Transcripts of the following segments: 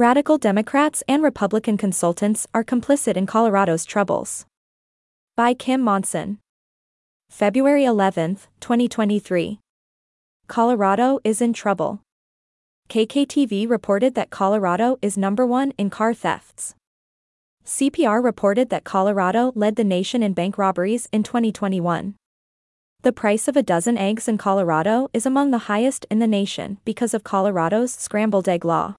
Radical Democrats and Republican consultants are complicit in Colorado's troubles. By Kim Monson. February 11, 2023. Colorado is in trouble. KKTV reported that Colorado is number one in car thefts. CPR reported that Colorado led the nation in bank robberies in 2021. The price of a dozen eggs in Colorado is among the highest in the nation because of Colorado's scrambled egg law.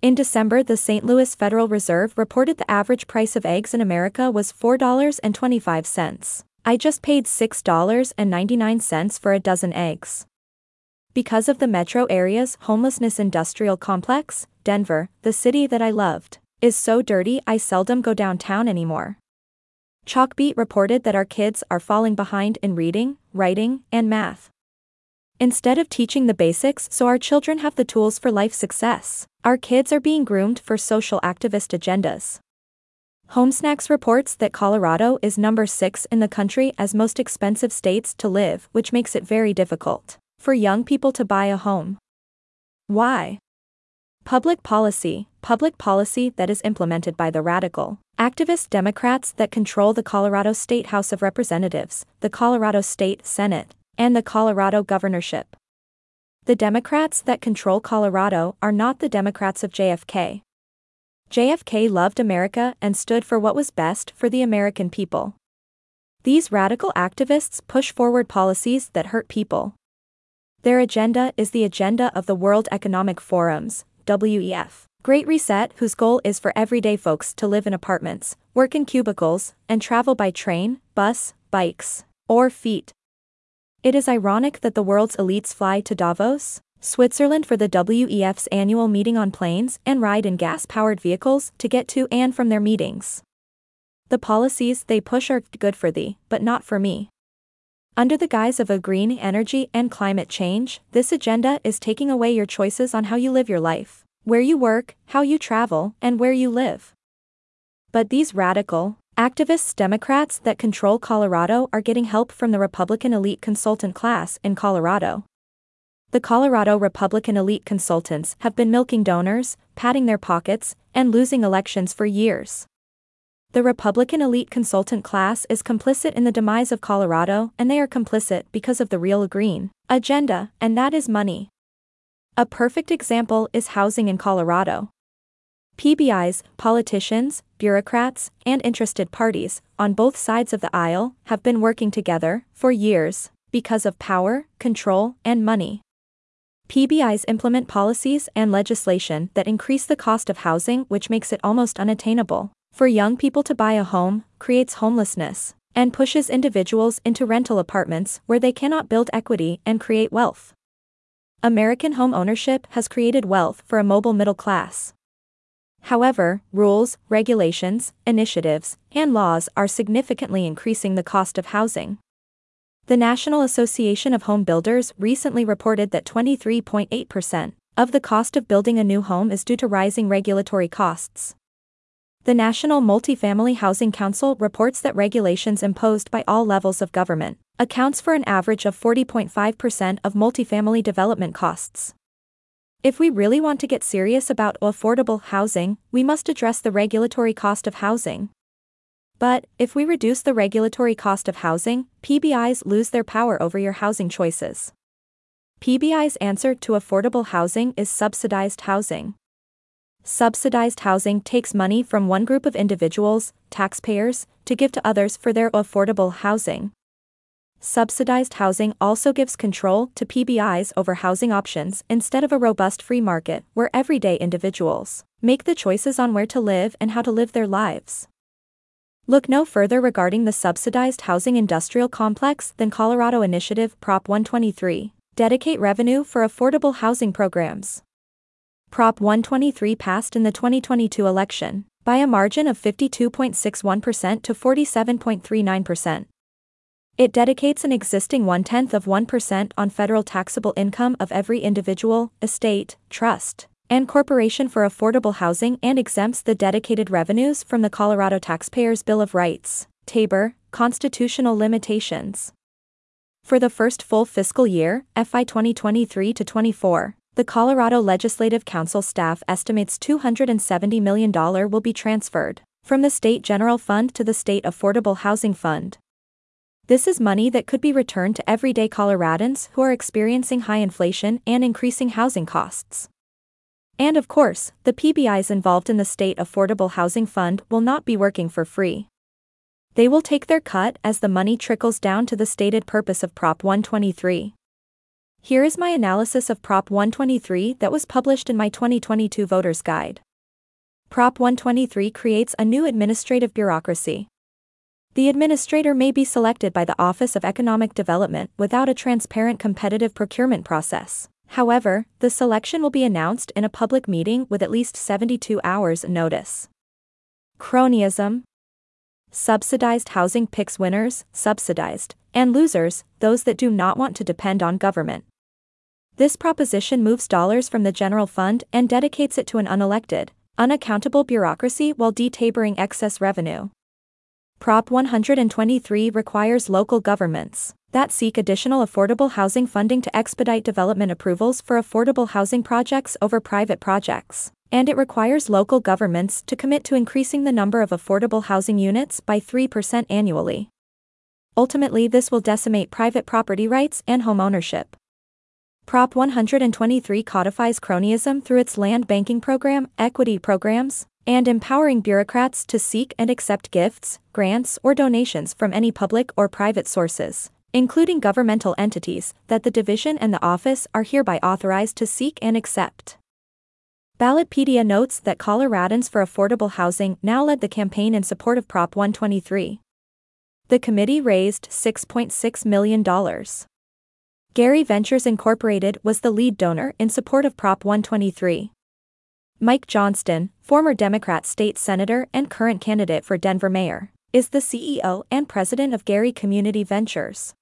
In December, the St. Louis Federal Reserve reported the average price of eggs in America was $4.25. I just paid $6.99 for a dozen eggs. Because of the metro area's homelessness industrial complex, Denver, the city that I loved, is so dirty I seldom go downtown anymore. Chalkbeat reported that our kids are falling behind in reading, writing, and math. Instead of teaching the basics so our children have the tools for life success, our kids are being groomed for social activist agendas. Homesnacks reports that Colorado is number 6 in the country as most expensive states to live, which makes it very difficult for young people to buy a home. Why? Public policy, public policy that is implemented by the radical, activist Democrats that control the Colorado State House of Representatives, the Colorado State Senate, and the Colorado governorship. The Democrats that control Colorado are not the Democrats of JFK. JFK loved America and stood for what was best for the American people. These radical activists push forward policies that hurt people, their agenda is the agenda of the World Economic Forum's, WEF, Great Reset, whose goal is for everyday folks to live in apartments, work in cubicles, and travel by train, bus, bikes, or feet. It is ironic that the world's elites fly to Davos, Switzerland for the WEF's annual meeting on planes and ride in gas powered vehicles to get to and from their meetings. The policies they push are good for thee, but not for me. Under the guise of a green energy and climate change, this agenda is taking away your choices on how you live your life, where you work, how you travel, and where you live. But these radical, activists Democrats that control Colorado are getting help from the Republican elite consultant class in Colorado. The Colorado Republican elite consultants have been milking donors, padding their pockets, and losing elections for years. The Republican elite consultant class is complicit in the demise of Colorado, and they are complicit because of the real green agenda, and that is money. A perfect example is housing in Colorado. PBIs, politicians, bureaucrats, and interested parties, on both sides of the aisle, have been working together, for years, because of power, control, and money. PBIs implement policies and legislation that increase the cost of housing, which makes it almost unattainable for young people to buy a home, creates homelessness, and pushes individuals into rental apartments where they cannot build equity and create wealth. American home ownership has created wealth for a mobile middle class. However, rules, regulations, initiatives, and laws are significantly increasing the cost of housing. The National Association of Home Builders recently reported that 23.8% of the cost of building a new home is due to rising regulatory costs. The National Multifamily Housing Council reports that regulations imposed by all levels of government accounts for an average of 40.5% of multifamily development costs. If we really want to get serious about affordable housing, we must address the regulatory cost of housing. But, if we reduce the regulatory cost of housing, PBIs lose their power over your housing choices. PBI's answer to affordable housing is subsidized housing. Subsidized housing takes money from one group of individuals, taxpayers, to give to others for their affordable housing. Subsidized housing also gives control to PBIs over housing options instead of a robust free market where everyday individuals make the choices on where to live and how to live their lives. Look no further regarding the subsidized housing industrial complex than Colorado Initiative Prop 123. Dedicate revenue for affordable housing programs. Prop 123 passed in the 2022 election by a margin of 52.61% to 47.39%. It dedicates an existing one tenth of 1% on federal taxable income of every individual, estate, trust, and corporation for affordable housing and exempts the dedicated revenues from the Colorado Taxpayers Bill of Rights, TABOR, constitutional limitations. For the first full fiscal year, FY 2023 to 24, the Colorado Legislative Council staff estimates $270 million will be transferred from the State General Fund to the State Affordable Housing Fund. This is money that could be returned to everyday Coloradans who are experiencing high inflation and increasing housing costs. And of course, the PBIs involved in the State Affordable Housing Fund will not be working for free. They will take their cut as the money trickles down to the stated purpose of Prop 123. Here is my analysis of Prop 123 that was published in my 2022 Voter's Guide. Prop 123 creates a new administrative bureaucracy. The administrator may be selected by the Office of Economic Development without a transparent competitive procurement process. However, the selection will be announced in a public meeting with at least 72 hours notice. Cronyism Subsidized housing picks winners, subsidized, and losers, those that do not want to depend on government. This proposition moves dollars from the general fund and dedicates it to an unelected, unaccountable bureaucracy while detabering excess revenue. Prop 123 requires local governments that seek additional affordable housing funding to expedite development approvals for affordable housing projects over private projects, and it requires local governments to commit to increasing the number of affordable housing units by 3% annually. Ultimately, this will decimate private property rights and homeownership. Prop 123 codifies cronyism through its land banking program, equity programs, and empowering bureaucrats to seek and accept gifts, grants, or donations from any public or private sources, including governmental entities, that the division and the office are hereby authorized to seek and accept. Ballotpedia notes that Coloradans for Affordable Housing now led the campaign in support of Prop 123. The committee raised $6.6 million. Gary Ventures Incorporated was the lead donor in support of Prop 123. Mike Johnston, former Democrat state senator and current candidate for Denver mayor, is the CEO and president of Gary Community Ventures.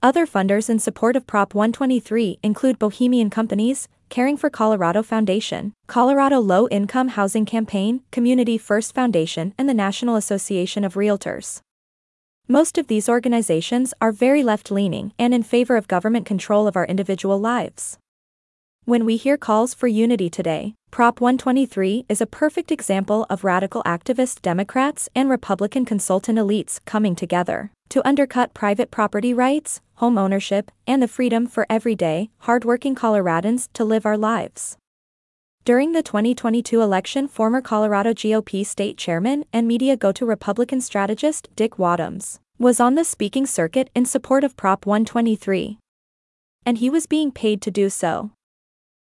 Other funders in support of Prop 123 include Bohemian Companies, Caring for Colorado Foundation, Colorado Low Income Housing Campaign, Community First Foundation, and the National Association of Realtors. Most of these organizations are very left leaning and in favor of government control of our individual lives. When we hear calls for unity today, Prop 123 is a perfect example of radical activist Democrats and Republican consultant elites coming together to undercut private property rights, home ownership, and the freedom for everyday, hardworking Coloradans to live our lives. During the 2022 election, former Colorado GOP state chairman and media go to Republican strategist Dick Wadhams was on the speaking circuit in support of Prop 123. And he was being paid to do so.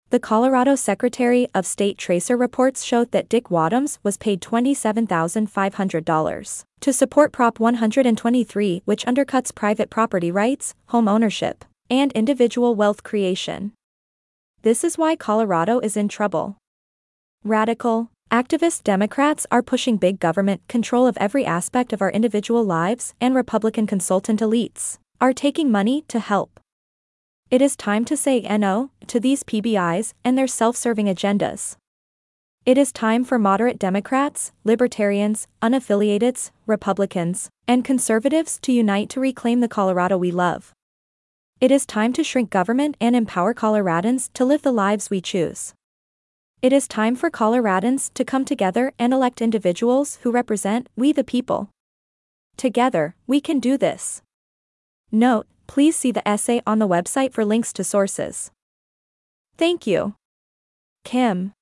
The Colorado Secretary of State Tracer reports showed that Dick Wadhams was paid $27,500 to support Prop 123, which undercuts private property rights, home ownership, and individual wealth creation. This is why Colorado is in trouble. Radical, activist Democrats are pushing big government control of every aspect of our individual lives, and Republican consultant elites are taking money to help. It is time to say no to these PBIs and their self serving agendas. It is time for moderate Democrats, libertarians, unaffiliateds, Republicans, and conservatives to unite to reclaim the Colorado we love. It is time to shrink government and empower Coloradans to live the lives we choose. It is time for Coloradans to come together and elect individuals who represent we the people. Together, we can do this. Note, please see the essay on the website for links to sources. Thank you. Kim